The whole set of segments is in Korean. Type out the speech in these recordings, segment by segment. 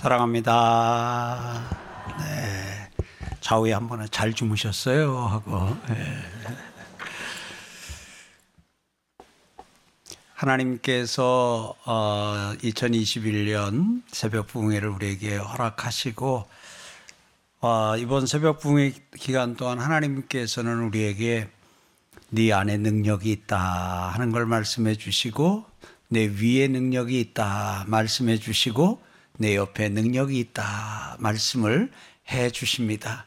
사랑합니다. 네. 좌우에 한 번은 잘 주무셨어요 하고 네. 하나님께서 어, 2021년 새벽 부흥회를 우리에게 허락하시고 어, 이번 새벽 부흥회 기간 동안 하나님께서는 우리에게 네 안에 능력이 있다 하는 걸 말씀해 주시고 내 위에 능력이 있다 말씀해 주시고 내 옆에 능력이 있다 말씀을 해 주십니다.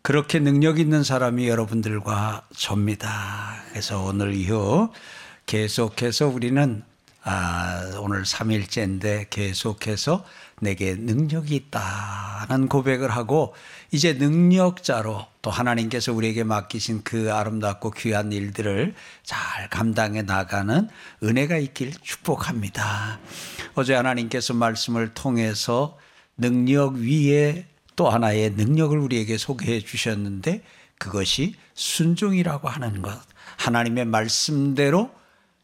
그렇게 능력 있는 사람이 여러분들과 접니다. 그래서 오늘 이후 계속해서 우리는 아, 오늘 3일째인데 계속해서 내게 능력이 있다는 고백을 하고 이제 능력자로 또 하나님께서 우리에게 맡기신 그 아름답고 귀한 일들을 잘 감당해 나가는 은혜가 있길 축복합니다. 어제 하나님께서 말씀을 통해서 능력 위에 또 하나의 능력을 우리에게 소개해 주셨는데 그것이 순종이라고 하는 것. 하나님의 말씀대로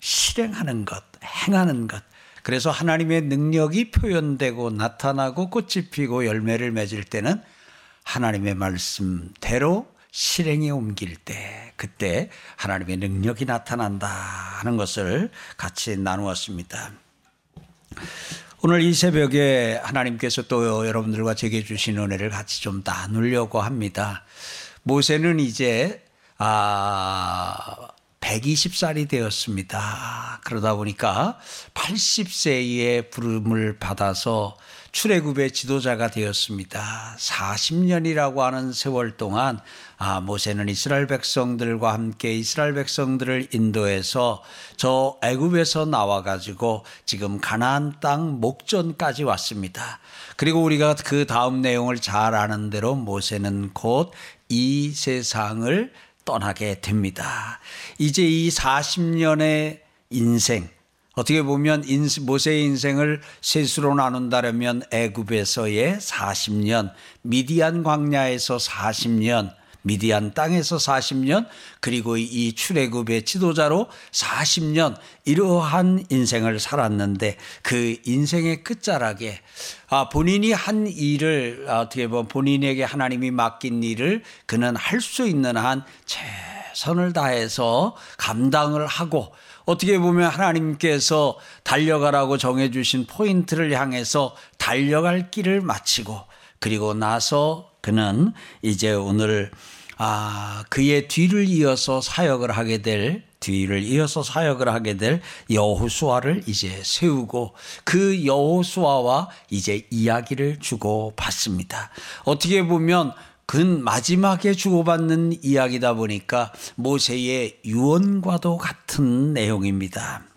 실행하는 것, 행하는 것. 그래서 하나님의 능력이 표현되고 나타나고 꽃이 피고 열매를 맺을 때는 하나님의 말씀대로 실행에 옮길 때 그때 하나님의 능력이 나타난다 하는 것을 같이 나누었습니다. 오늘 이 새벽에 하나님께서 또 여러분들과 제게 주신 은혜를 같이 좀 나누려고 합니다. 모세는 이제 아 120살이 되었습니다. 그러다 보니까 80세의 부름을 받아서 출애굽의 지도자가 되었습니다. 40년이라고 하는 세월 동안 아, 모세는 이스라엘 백성들과 함께 이스라엘 백성들을 인도해서 저 애굽에서 나와 가지고 지금 가나안 땅 목전까지 왔습니다. 그리고 우리가 그 다음 내용을 잘 아는 대로 모세는 곧 이 세상을 떠나게 됩니다. 이제 이 40년의 인생 어떻게 보면 모세의 인생을 셋으로 나눈다면 애굽에서의 40년, 미디안 광야에서 40년, 미디안 땅에서 40년, 그리고 이 출애굽의 지도자로 40년 이러한 인생을 살았는데 그 인생의 끝자락에 아 본인이 한 일을 어떻게 보면 본인에게 하나님이 맡긴 일을 그는 할 수 있는 한 최선을 다해서 감당을 하고 어떻게 보면 하나님께서 달려가라고 정해 주신 포인트를 향해서 달려갈 길을 마치고 그리고 나서 그는 이제 오늘 아, 그의 뒤를 이어서 사역을 하게 될 뒤를 이어서 사역을 하게 될 여호수아를 이제 세우고 그 여호수아와 이제 이야기를 주고 받습니다. 어떻게 보면 근 마지막에 주고받는 이야기다 보니까 모세의 유언과도 같은 내용입니다.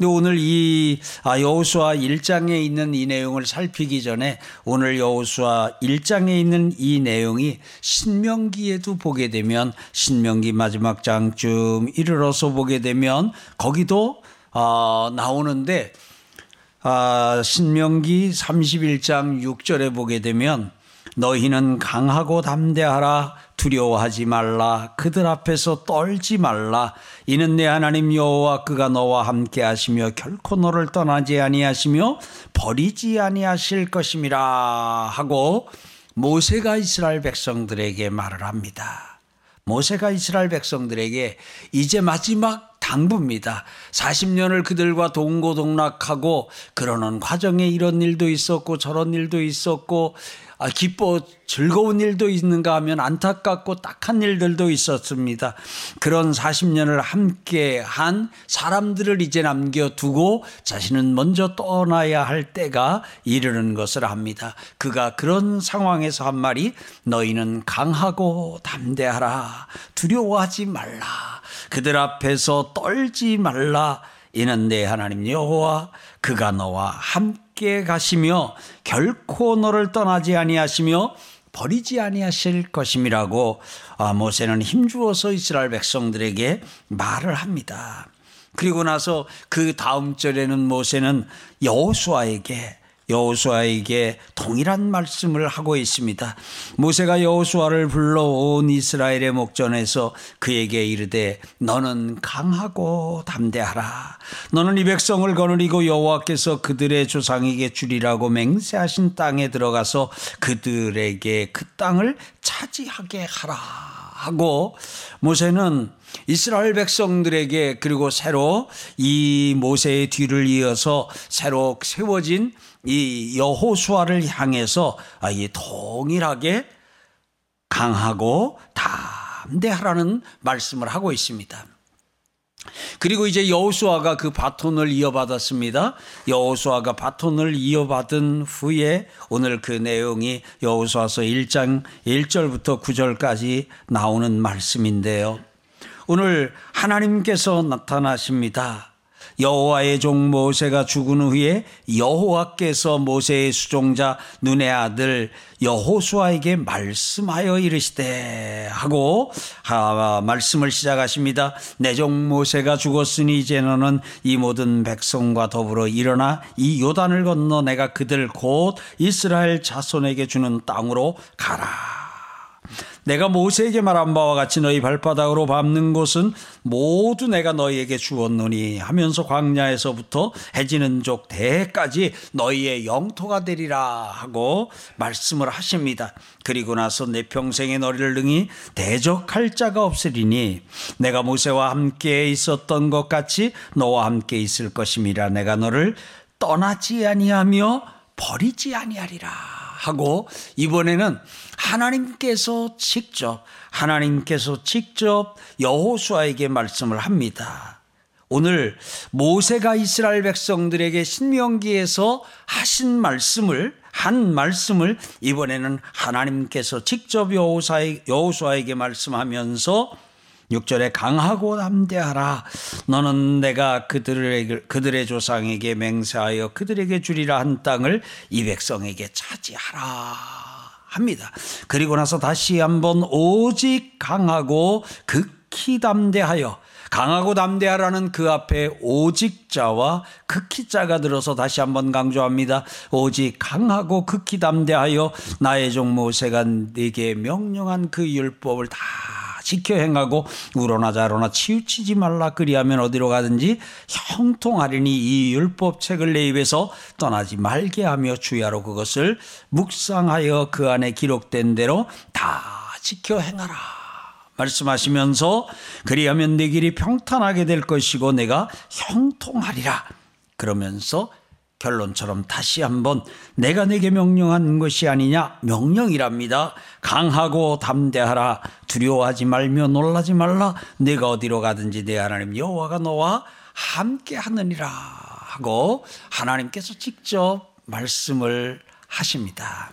근데 오늘 이 아, 여호수아 1장에 있는 이 내용을 살피기 전에 오늘 여호수아 1장에 있는 이 내용이 신명기에도 보게 되면 신명기 마지막 장쯤 이르러서 보게 되면 거기도 어, 나오는데 아, 신명기 31장 6절에 보게 되면 너희는 강하고 담대하라 두려워하지 말라 그들 앞에서 떨지 말라 이는 내 하나님 여호와 그가 너와 함께 하시며 결코 너를 떠나지 아니하시며 버리지 아니하실 것임이라 하고 모세가 이스라엘 백성들에게 말을 합니다. 모세가 이스라엘 백성들에게 이제 마지막 당부입니다. 40년을 그들과 동고동락하고 그러는 과정에 이런 일도 있었고 저런 일도 있었고 아, 기뻐 즐거운 일도 있는가 하면 안타깝고 딱한 일들도 있었습니다. 그런 40년을 함께 한 사람들을 이제 남겨두고 자신은 먼저 떠나야 할 때가 이르는 것을 압니다. 그가 그런 상황에서 한 말이 너희는 강하고 담대하라. 두려워하지 말라. 그들 앞에서 떨지 말라. 이는 내 하나님 여호와 그가 너와 함께 가시며 결코 너를 떠나지 아니하시며 버리지 아니하실 것임이라고 아, 모세는 힘주어서 이스라엘 백성들에게 말을 합니다. 그리고 나서 그 다음 절에는 모세는 여호수아에게 여호수아에게 동일한 말씀을 하고 있습니다. 모세가 여호수아를 불러온 이스라엘의 목전에서 그에게 이르되 너는 강하고 담대하라. 너는 이 백성을 거느리고 여호와께서 그들의 조상에게 주리라고 맹세하신 땅에 들어가서 그들에게 그 땅을 차지하게 하라 하고 모세는 이스라엘 백성들에게 그리고 새로 이 모세의 뒤를 이어서 새로 세워진 이 여호수아를 향해서 아예 동일하게 강하고 담대하라는 말씀을 하고 있습니다. 그리고 이제 여호수아가 그 바톤을 이어받았습니다. 여호수아가 바톤을 이어받은 후에 오늘 그 내용이 여호수아서 1장 1절부터 9절까지 나오는 말씀인데요. 오늘 하나님께서 나타나십니다. 여호와의 종 모세가 죽은 후에 여호와께서 모세의 수종자 눈의 아들 여호수아에게 말씀하여 이르시되 하고 아, 말씀을 시작하십니다. 내 종 모세가 죽었으니 이제 너는 이 모든 백성과 더불어 일어나 이 요단을 건너 내가 그들 곧 이스라엘 자손에게 주는 땅으로 가라. 내가 모세에게 말한 바와 같이 너희 발바닥으로 밟는 곳은 모두 내가 너희에게 주었노니 하면서 광야에서부터 해지는 족 대까지 너희의 영토가 되리라 하고 말씀을 하십니다. 그리고 나서 내 평생에 너희를 능히 대적할 자가 없으리니 내가 모세와 함께 있었던 것 같이 너와 함께 있을 것임이라 내가 너를 떠나지 아니하며 버리지 아니하리라. 하고 이번에는 하나님께서 직접 하나님께서 직접 여호수아에게 말씀을 합니다. 오늘 모세가 이스라엘 백성들에게 신명기에서 하신 말씀을 한 말씀을 이번에는 하나님께서 직접 여호수아에게 말씀하면서 6절에 강하고 담대하라. 너는 내가 그들의, 그들의 조상에게 맹세하여 그들에게 주리라 한 땅을 이 백성에게 차지하라. 합니다. 그리고 나서 다시 한번 오직 강하고 극히 담대하여 강하고 담대하라는 그 앞에 오직자와 극히자가 들어서 다시 한번 강조합니다. 오직 강하고 극히 담대하여 나의 종 모세가 네게 명령한 그 율법을 다 지켜 행하고 우로나 자로나 치우치지 말라 그리하면 어디로 가든지 형통하리니 이 율법 책을 내 입에서 떠나지 말게 하며 주야로 그것을 묵상하여 그 안에 기록된 대로 다 지켜 행하라. 말씀하시면서 그리하면 내 길이 평탄하게 될 것이고 내가 형통하리라. 그러면서 결론처럼 다시 한번 내가 내게 명령한 것이 아니냐 명령이랍니다. 강하고 담대하라 두려워하지 말며 놀라지 말라 내가 어디로 가든지 내 하나님 여호와가 너와 함께 하느니라 하고 하나님께서 직접 말씀을 하십니다.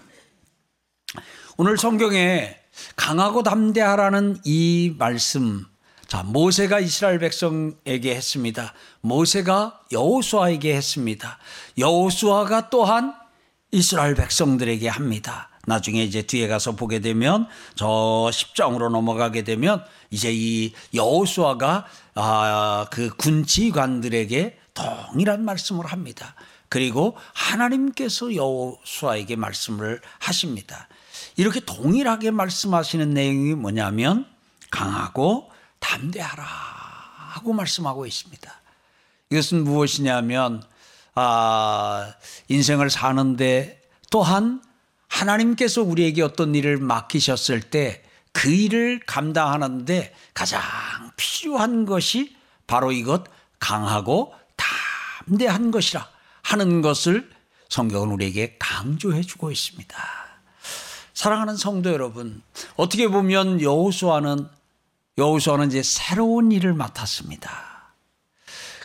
오늘 성경에 강하고 담대하라는 이 말씀 자, 모세가 이스라엘 백성에게 했습니다. 모세가 여호수아에게 했습니다. 여호수아가 또한 이스라엘 백성들에게 합니다. 나중에 이제 뒤에 가서 보게 되면 저 10장으로 넘어가게 되면 이제 이 여호수아가 아, 그 군지관들에게 동일한 말씀을 합니다. 그리고 하나님께서 여호수아에게 말씀을 하십니다. 이렇게 동일하게 말씀하시는 내용이 뭐냐면 강하고 담대하라 하고 말씀하고 있습니다. 이것은 무엇이냐면 아, 인생을 사는데 또한 하나님께서 우리에게 어떤 일을 맡기셨을 때 그 일을 감당하는데 가장 필요한 것이 바로 이것 강하고 담대한 것이라 하는 것을 성경은 우리에게 강조해 주고 있습니다. 사랑하는 성도 여러분, 어떻게 보면 여호수아는 여호수아는 이제 새로운 일을 맡았습니다.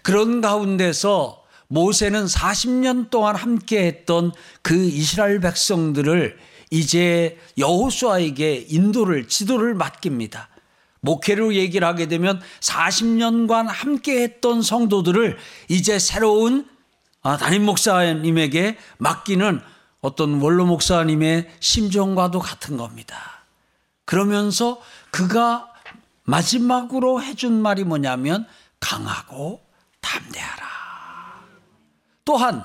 그런 가운데서 모세는 40년 동안 함께 했던 그 이스라엘 백성들을 이제 여호수아에게 인도를 지도를 맡깁니다. 목회로 얘기를 하게 되면 40년간 함께 했던 성도들을 이제 새로운 아, 담임 목사님에게 맡기는 어떤 원로 목사님의 심정과도 같은 겁니다. 그러면서 그가 마지막으로 해준 말이 뭐냐면 강하고 담대하라. 또한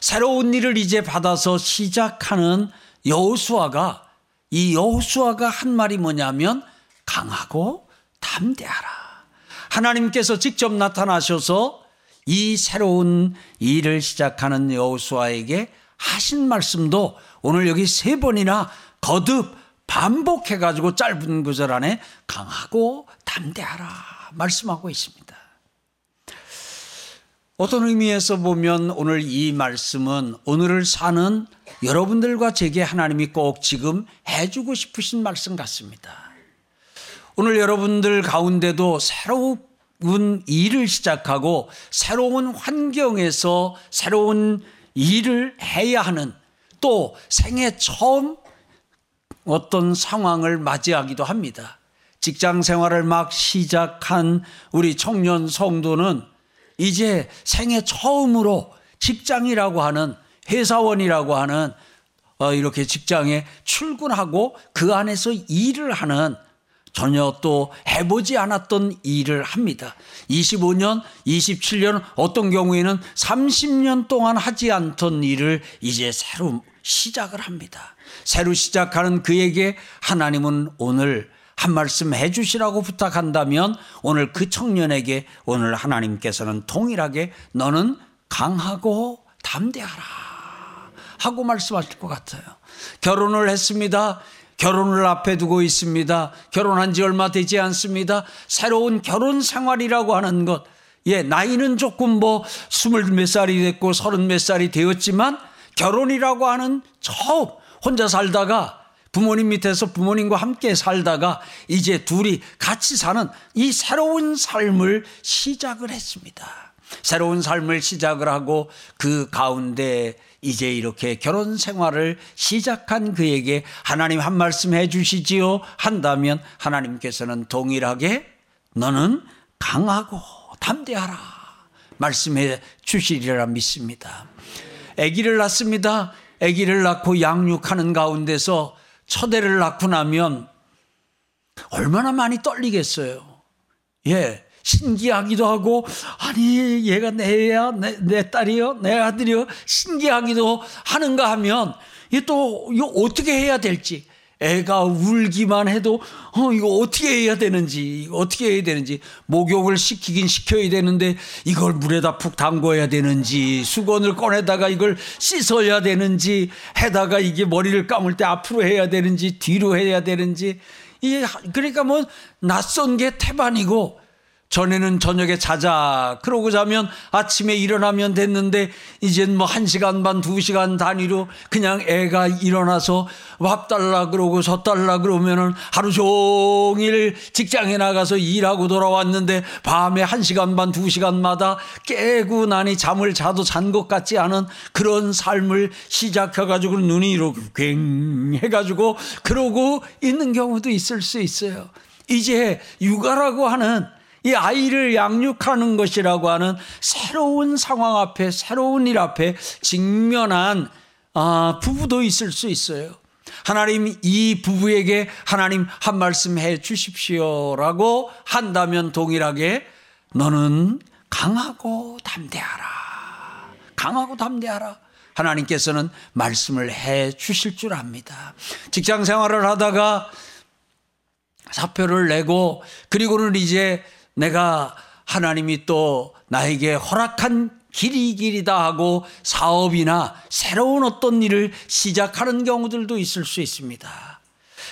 새로운 일을 이제 받아서 시작하는 여호수아가 이 여호수아가 한 말이 뭐냐면 강하고 담대하라. 하나님께서 직접 나타나셔서 이 새로운 일을 시작하는 여호수아에게 하신 말씀도 오늘 여기 세 번이나 거듭 반복해 가지고 짧은 구절 안에 강하고 담대하라 말씀하고 있습니다. 어떤 의미에서 보면 오늘 이 말씀은 오늘을 사는 여러분들과 제게 하나님이 꼭 지금 해주고 싶으신 말씀 같습니다. 오늘 여러분들 가운데도 새로운 일을 시작하고 새로운 환경에서 새로운 일을 해야 하는 또 생애 처음 어떤 상황을 맞이하기도 합니다. 직장 생활을 막 시작한 우리 청년 성도는 이제 생애 처음으로 직장이라고 하는 회사원이라고 하는 어, 이렇게 직장에 출근하고 그 안에서 일을 하는 전혀 또 해보지 않았던 일을 합니다. 25년, 27년, 어떤 경우에는 30년 동안 하지 않던 일을 이제 새로 시작을 합니다. 새로 시작하는 그에게 하나님은 오늘 한 말씀 해주시라고 부탁한다면 오늘 그 청년에게 오늘 하나님께서는 동일하게 너는 강하고 담대하라 하고 말씀하실 것 같아요. 결혼을 했습니다. 결혼을 앞에 두고 있습니다. 결혼한 지 얼마 되지 않습니다. 새로운 결혼 생활이라고 하는 것. 예, 나이는 조금 뭐 스물 몇 살이 됐고 서른 몇 살이 되었지만 결혼이라고 하는 처음 혼자 살다가 부모님 밑에서 부모님과 함께 살다가 이제 둘이 같이 사는 이 새로운 삶을 시작을 했습니다. 새로운 삶을 시작을 하고 그 가운데 이제 이렇게 결혼 생활을 시작한 그에게 하나님 한 말씀 해 주시지요 한다면 하나님께서는 동일하게 너는 강하고 담대하라 말씀해 주시리라 믿습니다. 아기를 낳습니다. 아기를 낳고 양육하는 가운데서 첫애를 낳고 나면 얼마나 많이 떨리겠어요. 예. 신기하기도 하고, 아니, 얘가 내 애야, 내, 내 딸이요, 내 아들이요, 신기하기도 하는가 하면, 이 또, 이거 어떻게 해야 될지, 애가 울기만 해도 어 이거 어떻게 해야 되는지 어떻게 해야 되는지 목욕을 시키긴 시켜야 되는데 이걸 물에다 푹 담궈야 되는지 수건을 꺼내다가 이걸 씻어야 되는지 해다가 이게 머리를 감을 때 앞으로 해야 되는지 뒤로 해야 되는지 이게 그러니까 뭐 낯선 게 태반이고 전에는 저녁에 자자 그러고 자면 아침에 일어나면 됐는데 이젠 뭐한 시간 반두 시간 단위로 그냥 애가 일어나서 밥 달라 그러고 서 달라 그러면은 하루 종일 직장에 나가서 일하고 돌아왔는데 밤에 한 시간 반두 시간마다 깨고 나니 잠을 자도 잔 것 같지 않은 그런 삶을 시작해 가지고 눈이 이렇게 괭 해 가지고 그러고 있는 경우도 있을 수 있어요. 이제 육아라고 하는 이 아이를 양육하는 것이라고 하는 새로운 상황 앞에 새로운 일 앞에 직면한 아, 부부도 있을 수 있어요. 하나님 이 부부에게 하나님 한 말씀 해 주십시오라고 한다면 동일하게 너는 강하고 담대하라. 강하고 담대하라. 하나님께서는 말씀을 해 주실 줄 압니다. 직장 생활을 하다가 사표를 내고 그리고는 이제 내가 하나님이 또 나에게 허락한 길이 길이다 하고 사업이나 새로운 어떤 일을 시작하는 경우들도 있을 수 있습니다.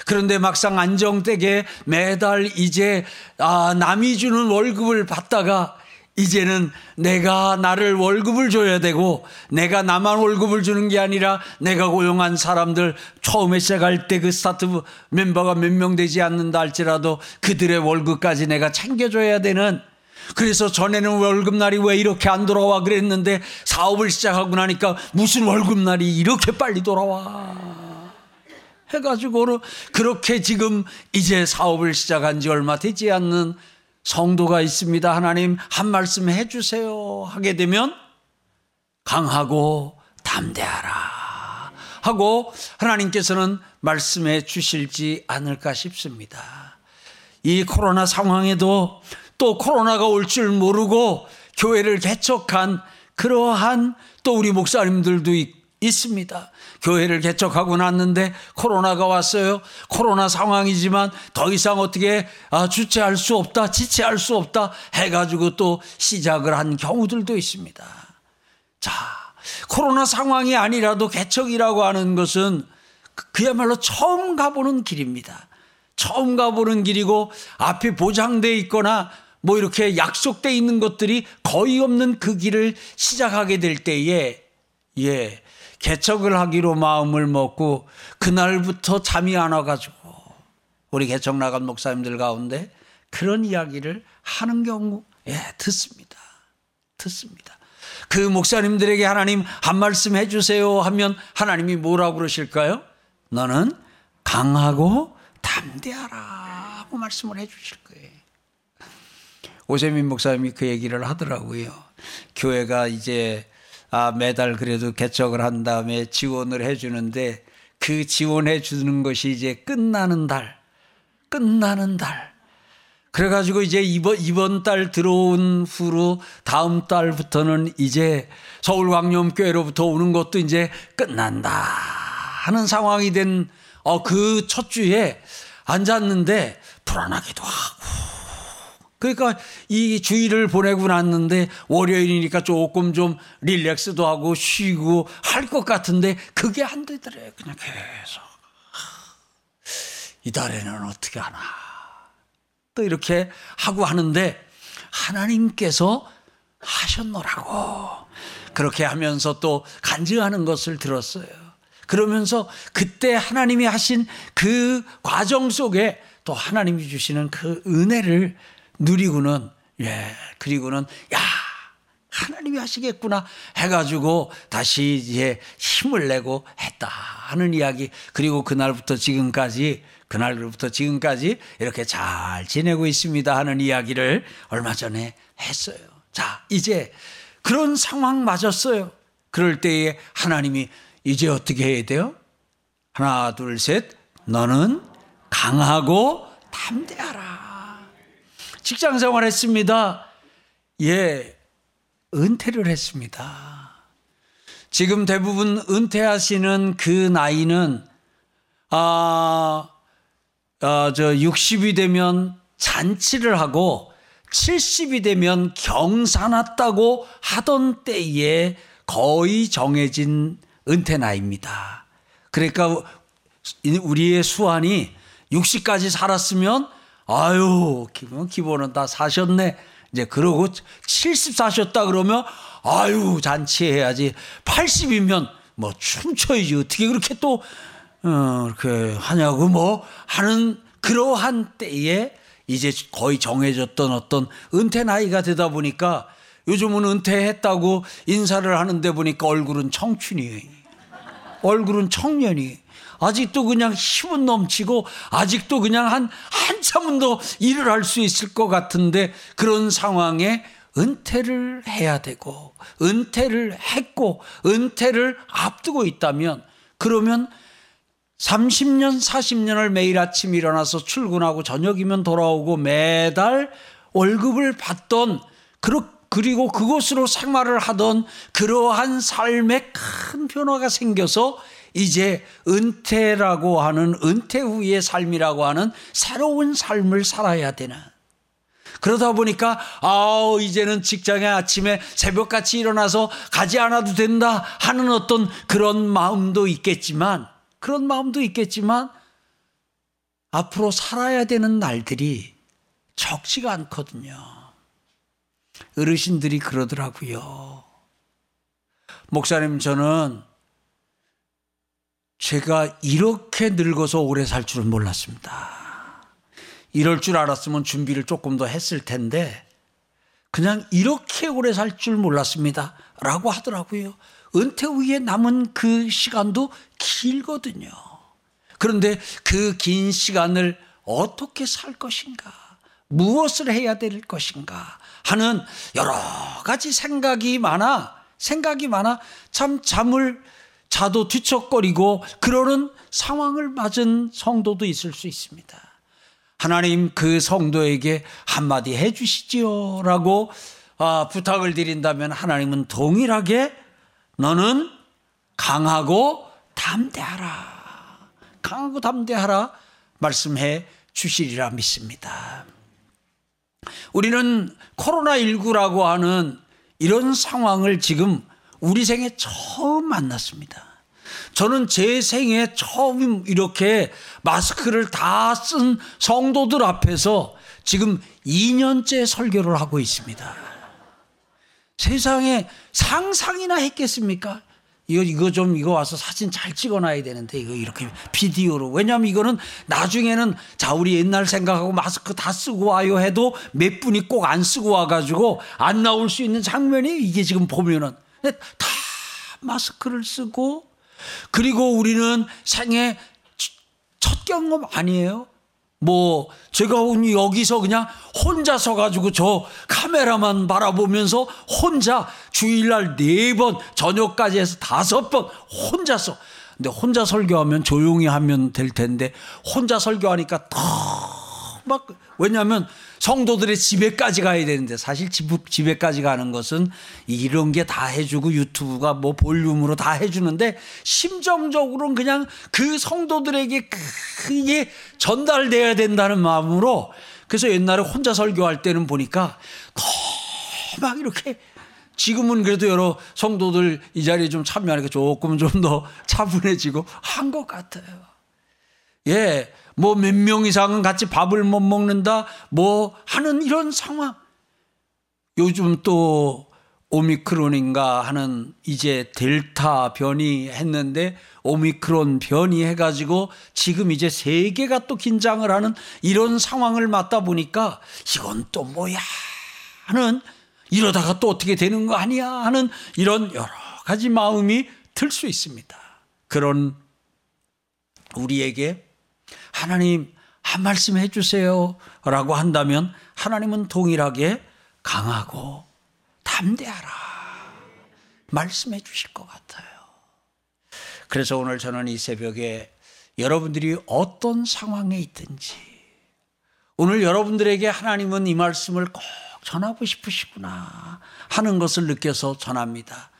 그런데 막상 안정되게 매달 이제 아, 남이 주는 월급을 받다가 이제는 내가 나를 월급을 줘야 되고 내가 나만 월급을 주는 게 아니라 내가 고용한 사람들 처음에 시작할 때 그 스타트 멤버가 몇 명 되지 않는다 할지라도 그들의 월급까지 내가 챙겨줘야 되는. 그래서 전에는 월급날이 왜 이렇게 안 돌아와 그랬는데 사업을 시작하고 나니까 무슨 월급날이 이렇게 빨리 돌아와. 해가지고 그렇게 지금 이제 사업을 시작한 지 얼마 되지 않는 성도가 있습니다. 하나님 한 말씀 해주세요. 하게 되면 강하고 담대하라. 하고 하나님께서는 말씀해 주실지 않을까 싶습니다. 이 코로나 상황에도 또 코로나가 올 줄 모르고 교회를 개척한 그러한 또 우리 목사님들도 있습니다. 교회를 개척하고 났는데 코로나가 왔어요. 코로나 상황이지만 더 이상 어떻게 아, 주체할 수 없다, 지체할 수 없다 해가지고 또 시작을 한 경우들도 있습니다. 자, 코로나 상황이 아니라도 개척이라고 하는 것은 그, 그야말로 처음 가보는 길입니다. 처음 가보는 길이고 앞에 보장돼 있거나 뭐 이렇게 약속돼 있는 것들이 거의 없는 그 길을 시작하게 될 때에 예 개척을 하기로 마음을 먹고 그날부터 잠이 안 와가지고 우리 개척 나간 목사님들 가운데 그런 이야기를 하는 경우 예 듣습니다 듣습니다 그 목사님들에게 하나님 한 말씀 해주세요 하면 하나님이 뭐라고 그러실까요? 너는 강하고 담대하라 하고 말씀을 해주실 거예요. 오세민 목사님이 그 얘기를 하더라고요. 교회가 이제 아, 매달 그래도 개척을 한 다음에 지원을 해주는데 그 지원해 주는 것이 이제 끝나는 달, 끝나는 달. 그래가지고 이제 이번, 이번 달 들어온 후로 다음 달부터는 이제 서울광염교회로부터 오는 것도 이제 끝난다 하는 상황이 된 어, 그 첫 주에 앉았는데 불안하기도 하고 그러니까 이 주일을 보내고 났는데 월요일이니까 조금 좀 릴렉스도 하고 쉬고 할 것 같은데 그게 안 되더래. 그냥 계속. 이달에는 어떻게 하나. 또 이렇게 하고 하는데 하나님께서 하셨노라고. 그렇게 하면서 또 간증하는 것을 들었어요. 그러면서 그때 하나님이 하신 그 과정 속에 또 하나님이 주시는 그 은혜를 누리고는 예 그리고는 야 하나님이 하시겠구나 해가지고 다시 이제 힘을 내고 했다 하는 이야기 그리고 그날부터 지금까지 그날부터 지금까지 이렇게 잘 지내고 있습니다 하는 이야기를 얼마 전에 했어요. 자 이제 그런 상황 맞았어요. 그럴 때에 하나님이 이제 어떻게 해야 돼요? 하나 둘 셋 너는 강하고 담대하라. 직장 생활했습니다. 예, 은퇴를 했습니다. 지금 대부분 은퇴하시는 그 나이는 아, 아, 저 60이 되면 잔치를 하고 70이 되면 경사 났다고 하던 때에 거의 정해진 은퇴 나이입니다. 그러니까 우리의 수완이 60까지 살았으면 아유, 기본, 기본은 다 사셨네. 이제 그러고 70 사셨다 그러면 아유, 잔치해야지. 80이면 뭐 춤춰야지. 어떻게 그렇게 또, 어, 이렇게 하냐고 뭐 하는 그러한 때에 이제 거의 정해졌던 어떤 은퇴 나이가 되다 보니까 요즘은 은퇴했다고 인사를 하는데 보니까 얼굴은 청춘이에요. 얼굴은 청년이. 아직도 그냥 힘은 넘치고 아직도 그냥 한 한참은 더 일을 할 수 있을 것 같은데 그런 상황에 은퇴를 해야 되고 은퇴를 했고 은퇴를 앞두고 있다면 그러면 30년, 40년을 매일 아침 일어나서 출근하고 저녁이면 돌아오고 매달 월급을 받던 그리고 그곳으로 생활을 하던 그러한 삶에 큰 변화가 생겨서 이제 은퇴라고 하는 은퇴 후의 삶이라고 하는 새로운 삶을 살아야 되는 그러다 보니까 아 이제는 직장에 아침에 새벽같이 일어나서 가지 않아도 된다 하는 어떤 그런 마음도 있겠지만 그런 마음도 있겠지만 앞으로 살아야 되는 날들이 적지가 않거든요. 어르신들이 그러더라고요. 목사님 저는 제가 이렇게 늙어서 오래 살 줄은 몰랐습니다. 이럴 줄 알았으면 준비를 조금 더 했을 텐데, 그냥 이렇게 오래 살 줄 몰랐습니다. 라고 하더라고요. 은퇴 후에 남은 그 시간도 길거든요. 그런데 그 긴 시간을 어떻게 살 것인가? 무엇을 해야 될 것인가? 하는 여러 가지 생각이 많아, 생각이 많아 참 잠을 자도 뒤척거리고 그러는 상황을 맞은 성도도 있을 수 있습니다. 하나님 그 성도에게 한마디 해 주시지요. 라고 아, 부탁을 드린다면 하나님은 동일하게 너는 강하고 담대하라. 강하고 담대하라 말씀해 주시리라 믿습니다. 우리는 코로나19라고 하는 이런 상황을 지금 우리 생에 처음 만났습니다. 저는 제 생에 처음 이렇게 마스크를 다 쓴 성도들 앞에서 지금 2년째 설교를 하고 있습니다. 세상에 상상이나 했겠습니까? 이거 이거 좀 이거 와서 사진 잘 찍어놔야 되는데 이거 이렇게 비디오로 왜냐하면 이거는 나중에는 자 우리 옛날 생각하고 마스크 다 쓰고 와요 해도 몇 분이 꼭 안 쓰고 와가지고 안 나올 수 있는 장면이 이게 지금 보면은 다 마스크를 쓰고 그리고 우리는 생애 첫 경험 아니에요? 뭐 제가 여기서 그냥 혼자 서가지고 저 카메라만 바라보면서 혼자 주일날 네 번 저녁까지 해서 다섯 번 혼자서 근데 혼자 설교하면 조용히 하면 될 텐데 혼자 설교하니까 더 막 왜냐하면 성도들의 집에까지 가야 되는데 사실 집, 집에까지 가는 것은 이런 게 다 해주고 유튜브가 뭐 볼륨으로 다 해주는데 심정적으로는 그냥 그 성도들에게 크게 전달돼야 된다는 마음으로 그래서 옛날에 혼자 설교할 때는 보니까 막 이렇게 지금은 그래도 여러 성도들 이 자리에 좀 참여하니까 조금 좀 더 차분해지고 한 것 같아요. 예. 뭐 몇 명 이상은 같이 밥을 못 먹는다, 뭐 하는 이런 상황. 요즘 또 오미크론인가 하는 이제 델타 변이 했는데 오미크론 변이 해가지고 지금 이제 세계가 또 긴장을 하는 이런 상황을 맞다 보니까 이건 또 뭐야 하는 이러다가 또 어떻게 되는 거 아니야 하는 이런 여러 가지 마음이 들 수 있습니다. 그런 우리에게 하나님 한 말씀 해주세요 라고 한다면 하나님은 동일하게 강하고 담대하라 말씀해 주실 것 같아요. 그래서 오늘 저는 이 새벽에 여러분들이 어떤 상황에 있든지 오늘 여러분들에게 하나님은 이 말씀을 꼭 전하고 싶으시구나 하는 것을 느껴서 전합니다.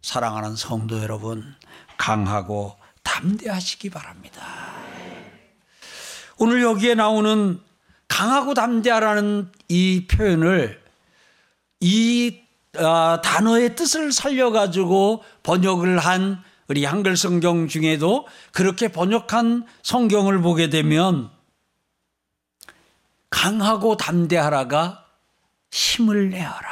사랑하는 성도 여러분, 강하고 담대하시기 바랍니다. 오늘 여기에 나오는 강하고 담대하라는 이 표현을 이 어, 단어의 뜻을 살려가지고 번역을 한 우리 한글 성경 중에도 그렇게 번역한 성경을 보게 되면 강하고 담대하라가 힘을 내어라.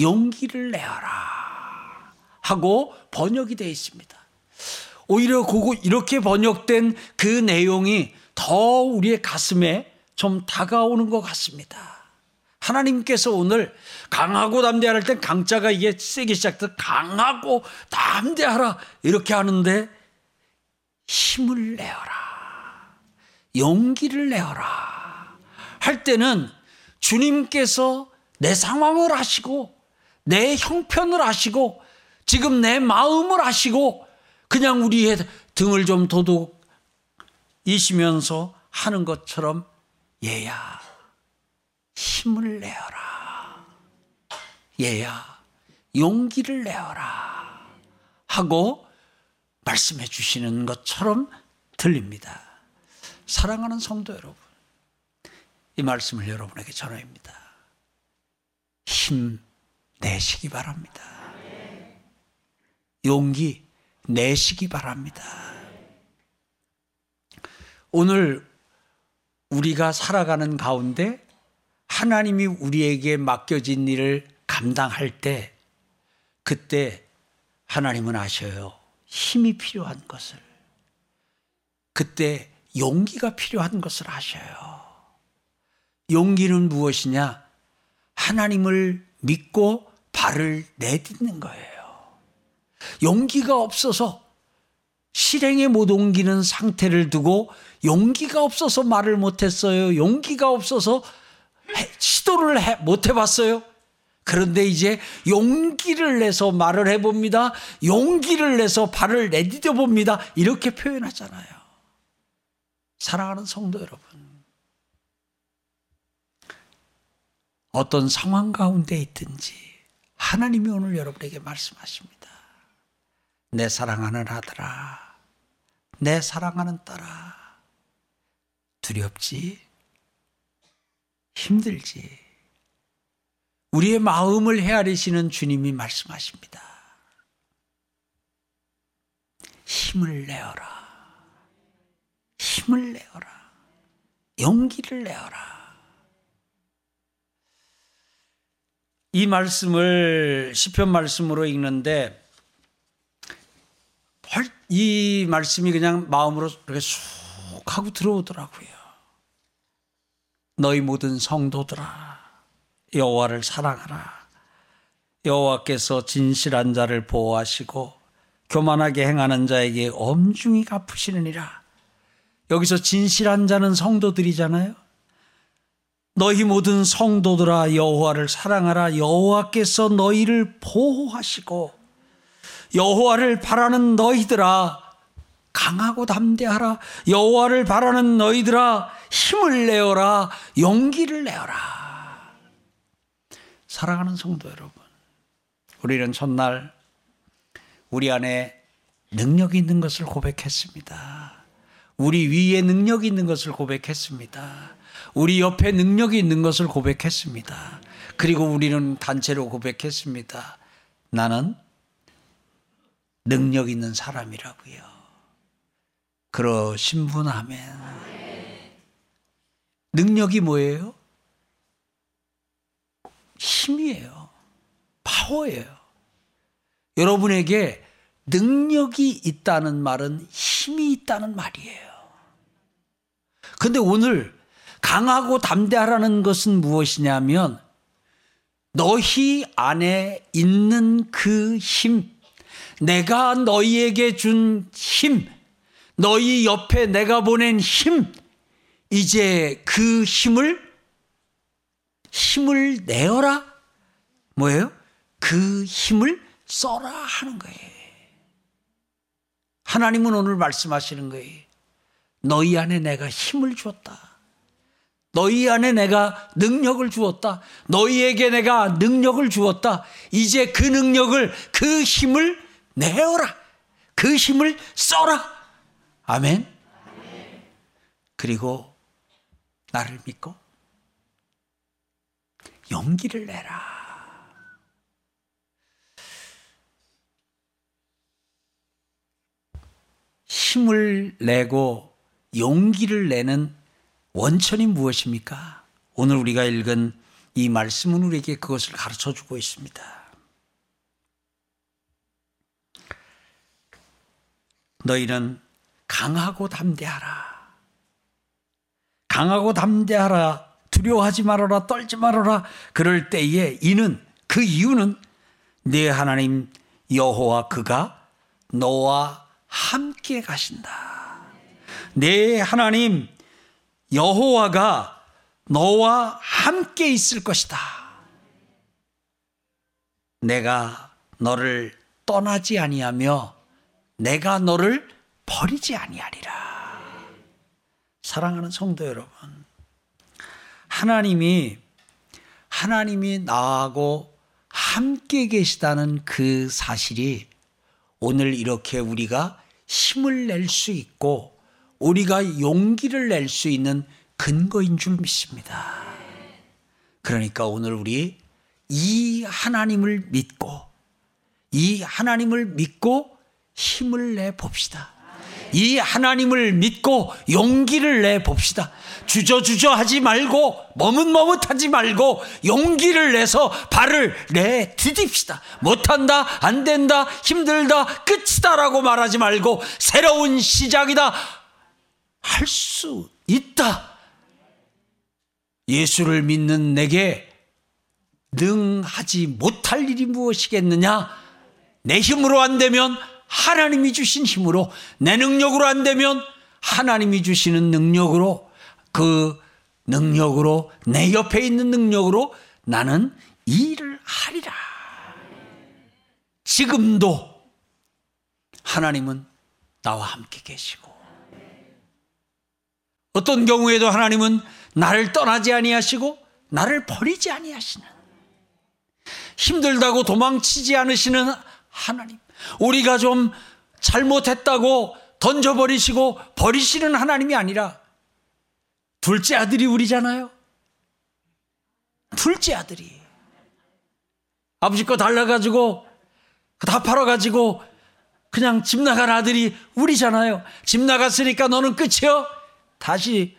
용기를 내어라. 하고 번역이 되어 있습니다. 오히려 그거 이렇게 번역된 그 내용이 더 우리의 가슴에 좀 다가오는 것 같습니다. 하나님께서 오늘 강하고 담대할 땐 강자가 이게 세게 시작돼 강하고 담대하라 이렇게 하는데 힘을 내어라. 용기를 내어라. 할 때는 주님께서 내 상황을 아시고 내 형편을 아시고 지금 내 마음을 아시고 그냥 우리의 등을 좀 도둑이시면서 하는 것처럼 얘야 힘을 내어라. 얘야 용기를 내어라. 하고 말씀해 주시는 것처럼 들립니다. 사랑하는 성도 여러분, 이 말씀을 여러분에게 전합니다. 힘 내시기 바랍니다. 용기 내시기 바랍니다. 오늘 우리가 살아가는 가운데 하나님이 우리에게 맡겨진 일을 감당할 때 그때 하나님은 아셔요. 힘이 필요한 것을. 그때 용기가 필요한 것을 아셔요. 용기는 무엇이냐? 하나님을 믿고 발을 내딛는 거예요. 용기가 없어서 실행에 못 옮기는 상태를 두고 용기가 없어서 말을 못했어요. 용기가 없어서 시도를 해, 못 해봤어요. 그런데 이제 용기를 내서 말을 해봅니다. 용기를 내서 발을 내디뎌 봅니다. 이렇게 표현하잖아요. 사랑하는 성도 여러분. 어떤 상황 가운데 있든지 하나님이 오늘 여러분에게 말씀하십니다. 내 사랑하는 아들아, 내 사랑하는 딸아, 두렵지? 힘들지? 우리의 마음을 헤아리시는 주님이 말씀하십니다. 힘을 내어라. 힘을 내어라. 용기를 내어라. 이 말씀을 시편 말씀으로 읽는데 이 말씀이 그냥 마음으로 이렇게 쑥 하고 들어오더라고요. 너희 모든 성도들아 여호와를 사랑하라. 여호와께서 진실한 자를 보호하시고 교만하게 행하는 자에게 엄중히 갚으시느니라. 여기서 진실한 자는 성도들이잖아요. 너희 모든 성도들아 여호와를 사랑하라. 여호와께서 너희를 보호하시고 여호와를 바라는 너희들아 강하고 담대하라. 여호와를 바라는 너희들아 힘을 내어라. 용기를 내어라. 사랑하는 성도 여러분. 우리는 첫날 우리 안에 능력이 있는 것을 고백했습니다. 우리 위에 능력이 있는 것을 고백했습니다. 우리 옆에 능력이 있는 것을 고백했습니다. 그리고 우리는 단체로 고백했습니다. 나는 능력 있는 사람이라고요. 그러신 분 아멘. 능력이 뭐예요? 힘이에요. 파워예요. 여러분에게 능력이 있다는 말은 힘이 있다는 말이에요. 근데 오늘 강하고 담대하라는 것은 무엇이냐면 너희 안에 있는 그 힘, 내가 너희에게 준 힘, 너희 옆에 내가 보낸 힘, 이제 그 힘을 힘을 내어라. 뭐예요? 그 힘을 써라 하는 거예요. 하나님은 오늘 말씀하시는 거예요. 너희 안에 내가 힘을 주었다. 너희 안에 내가 능력을 주었다. 너희에게 내가 능력을 주었다. 이제 그 능력을, 그 힘을 내어라. 그 힘을 써라. 아멘. 그리고 나를 믿고 용기를 내라. 힘을 내고 용기를 내는 원천이 무엇입니까? 오늘 우리가 읽은 이 말씀은 우리에게 그것을 가르쳐 주고 있습니다. 너희는 강하고 담대하라. 강하고 담대하라. 두려워하지 말아라. 떨지 말아라. 그럴 때에 이는 그 이유는 네 하나님 여호와 그가 너와 함께 가신다. 내 하나님 여호와가 너와 함께 있을 것이다. 내가 너를 떠나지 아니하며 내가 너를 버리지 아니하리라. 사랑하는 성도 여러분, 하나님이 하나님이 나하고 함께 계시다는 그 사실이 오늘 이렇게 우리가 힘을 낼 수 있고 우리가 용기를 낼 수 있는 근거인 줄 믿습니다. 그러니까 오늘 우리 이 하나님을 믿고 이 하나님을 믿고 힘을 내 봅시다. 이 하나님을 믿고 용기를 내 봅시다. 주저주저 하지 말고 머뭇머뭇하지 말고 용기를 내서 발을 내 디딥시다. 못한다, 안 된다, 힘들다, 끝이다라고 말하지 말고 새로운 시작이다. 할 수 있다. 예수를 믿는 내게 능하지 못할 일이 무엇이겠느냐? 내 힘으로 안 되면 하나님이 주신 힘으로, 내 능력으로 안 되면 하나님이 주시는 능력으로, 그 능력으로, 내 옆에 있는 능력으로 나는 일을 하리라. 지금도 하나님은 나와 함께 계시고, 어떤 경우에도 하나님은 나를 떠나지 아니하시고 나를 버리지 아니하시는 힘들다고 도망치지 않으시는 하나님. 우리가 좀 잘못했다고 던져버리시고 버리시는 하나님이 아니라 둘째 아들이 우리잖아요. 둘째 아들이. 아버지 거 달라가지고 다 팔아가지고 그냥 집 나간 아들이 우리잖아요. 집 나갔으니까 너는 끝이요. 다시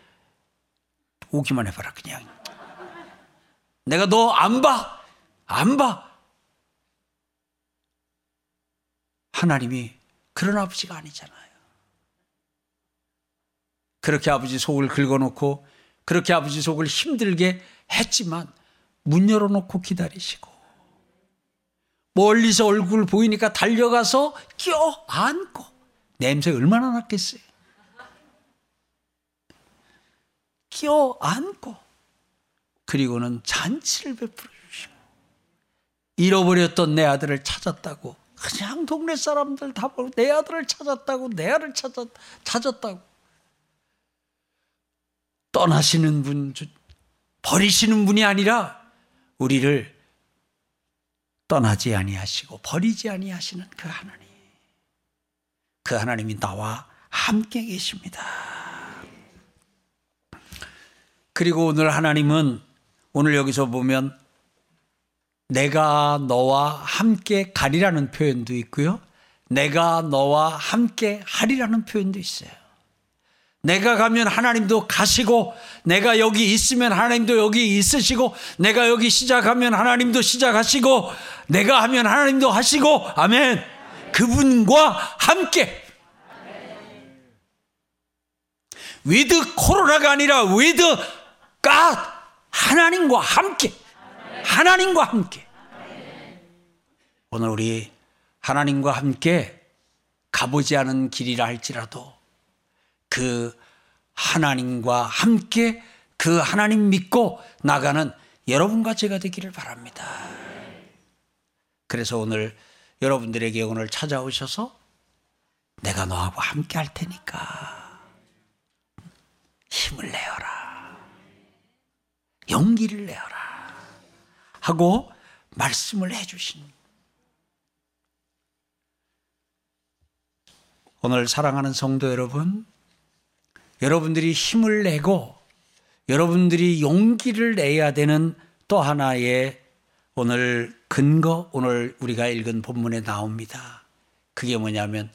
오기만 해봐라 그냥. 내가 너 안 봐. 안 봐. 하나님이 그런 아버지가 아니잖아요. 그렇게 아버지 속을 긁어놓고 그렇게 아버지 속을 힘들게 했지만 문 열어놓고 기다리시고 멀리서 얼굴 보이니까 달려가서 껴안고 냄새 얼마나 났겠어요. 껴안고 그리고는 잔치를 베풀어 주시고 잃어버렸던 내 아들을 찾았다고 그냥 동네 사람들 다 보고 내 아들을 찾았다고 내 아들을 찾았, 찾았다고 떠나시는 분 버리시는 분이 아니라 우리를 떠나지 아니하시고 버리지 아니하시는 그 하나님. 그 하나님이 나와 함께 계십니다. 그리고 오늘 하나님은 오늘 여기서 보면 내가 너와 함께 가리라는 표현도 있고요. 내가 너와 함께 하리라는 표현도 있어요. 내가 가면 하나님도 가시고, 내가 여기 있으면 하나님도 여기 있으시고, 내가 여기 시작하면 하나님도 시작하시고, 내가 하면 하나님도 하시고, 아멘. 그분과 함께. with 코로나가 아니라 with God 하나님과 함께. 하나님과 함께. 오늘 우리 하나님과 함께 가보지 않은 길이라 할지라도 그 하나님과 함께 그 하나님 믿고 나가는 여러분과 제가 되기를 바랍니다. 그래서 오늘 여러분들에게 오늘 찾아오셔서 내가 너하고 함께 할 테니까 힘을 내어라. 용기를 내어라. 하고 말씀을 해주신 오늘 사랑하는 성도 여러분, 여러분들이 힘을 내고 여러분들이 용기를 내야 되는 또 하나의 오늘 근거, 오늘 우리가 읽은 본문에 나옵니다. 그게 뭐냐면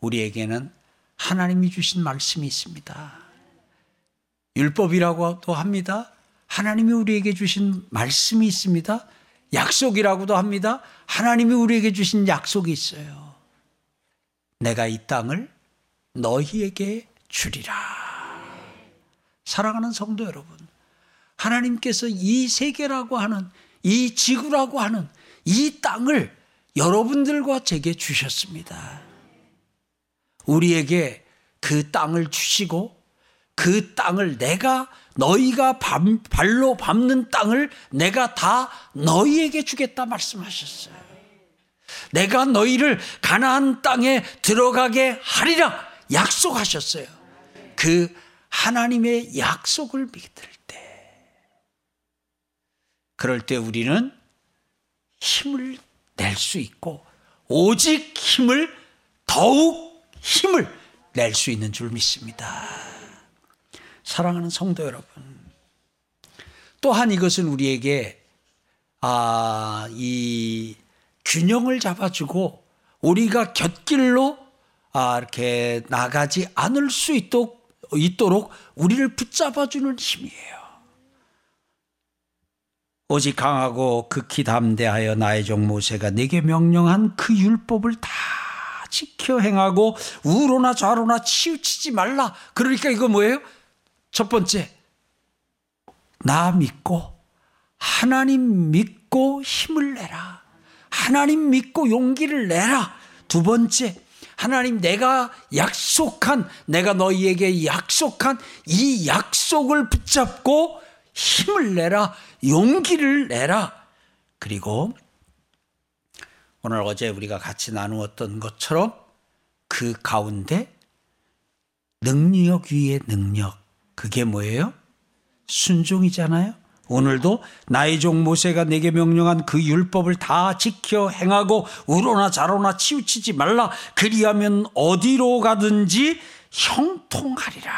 우리에게는 하나님이 주신 말씀이 있습니다. 율법이라고도 합니다. 하나님이 우리에게 주신 말씀이 있습니다. 약속이라고도 합니다. 하나님이 우리에게 주신 약속이 있어요. 내가 이 땅을 너희에게 주리라. 사랑하는 성도 여러분, 하나님께서 이 세계라고 하는 이 지구라고 하는 이 땅을 여러분들과 제게 주셨습니다. 우리에게 그 땅을 주시고 그 땅을 내가 너희가 발로 밟는 땅을 내가 다 너희에게 주겠다 말씀하셨어요. 내가 너희를 가나안 땅에 들어가게 하리라 약속하셨어요. 그 하나님의 약속을 믿을 때, 그럴 때 우리는 힘을 낼 수 있고, 오직 힘을, 더욱 힘을 낼 수 있는 줄 믿습니다. 사랑하는 성도 여러분. 또한 이것은 우리에게, 아, 이 균형을 잡아주고, 우리가 곁길로 아, 이렇게 나가지 않을 수 있도록 있도록 우리를 붙잡아주는 힘이에요. 오직 강하고 극히 담대하여 나의 종 모세가 내게 명령한 그 율법을 다 지켜 행하고 우로나 좌로나 치우치지 말라. 그러니까 이거 뭐예요? 첫 번째, 나 믿고 하나님 믿고 힘을 내라. 하나님 믿고 용기를 내라. 두 번째, 하나님 내가 약속한, 내가 너희에게 약속한 이 약속을 붙잡고 힘을 내라, 용기를 내라. 그리고 오늘 어제 우리가 같이 나누었던 것처럼 그 가운데 능력 위에 능력. 그게 뭐예요? 순종이잖아요. 오늘도 나의 종 모세가 내게 명령한 그 율법을 다 지켜 행하고 우로나 자로나 치우치지 말라 그리하면 어디로 가든지 형통하리라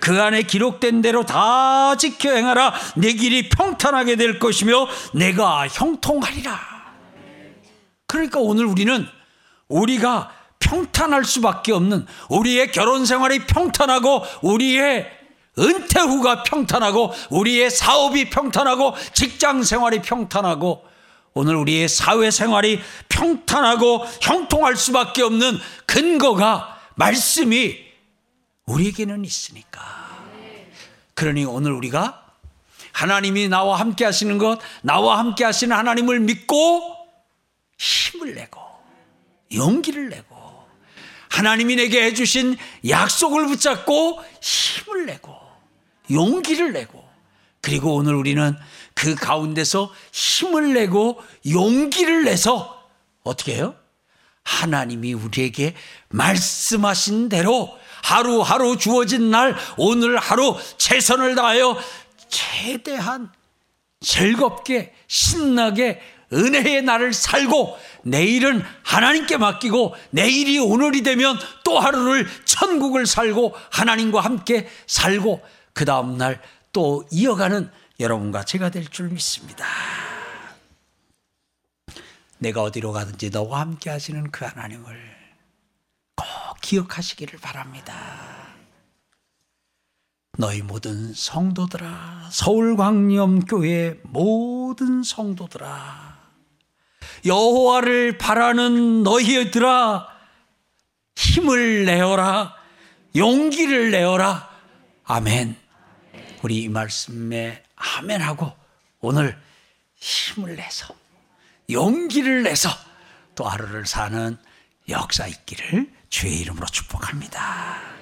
그 안에 기록된 대로 다 지켜 행하라 내 길이 평탄하게 될 것이며 내가 형통하리라 그러니까 오늘 우리는 우리가 평탄할 수밖에 없는 우리의 결혼 생활이 평탄하고 우리의 은퇴 후가 평탄하고 우리의 사업이 평탄하고 직장 생활이 평탄하고 오늘 우리의 사회 생활이 평탄하고 형통할 수밖에 없는 근거가 말씀이 우리에게는 있으니까. 그러니 오늘 우리가 하나님이 나와 함께 하시는 것, 나와 함께 하시는 하나님을 믿고 힘을 내고 용기를 내고 하나님이 내게 해주신 약속을 붙잡고 힘을 내고 용기를 내고 그리고 오늘 우리는 그 가운데서 힘을 내고 용기를 내서 어떻게 해요? 하나님이 우리에게 말씀하신 대로 하루하루 주어진 날 오늘 하루 최선을 다하여 최대한 즐겁게 신나게 은혜의 날을 살고 내일은 하나님께 맡기고 내일이 오늘이 되면 또 하루를 천국을 살고 하나님과 함께 살고 그 다음날 또 이어가는 여러분과 제가 될 줄 믿습니다. 내가 어디로 가든지 너와 함께 하시는 그 하나님을 꼭 기억하시기를 바랍니다. 너희 모든 성도들아, 서울광염교회 모든 성도들아, 여호와를 바라는 너희들아, 힘을 내어라, 용기를 내어라. 아멘. 우리 이 말씀에 아멘하고 오늘 힘을 내서 용기를 내서 또 하루를 사는 역사 있기를 주의 이름으로 축복합니다.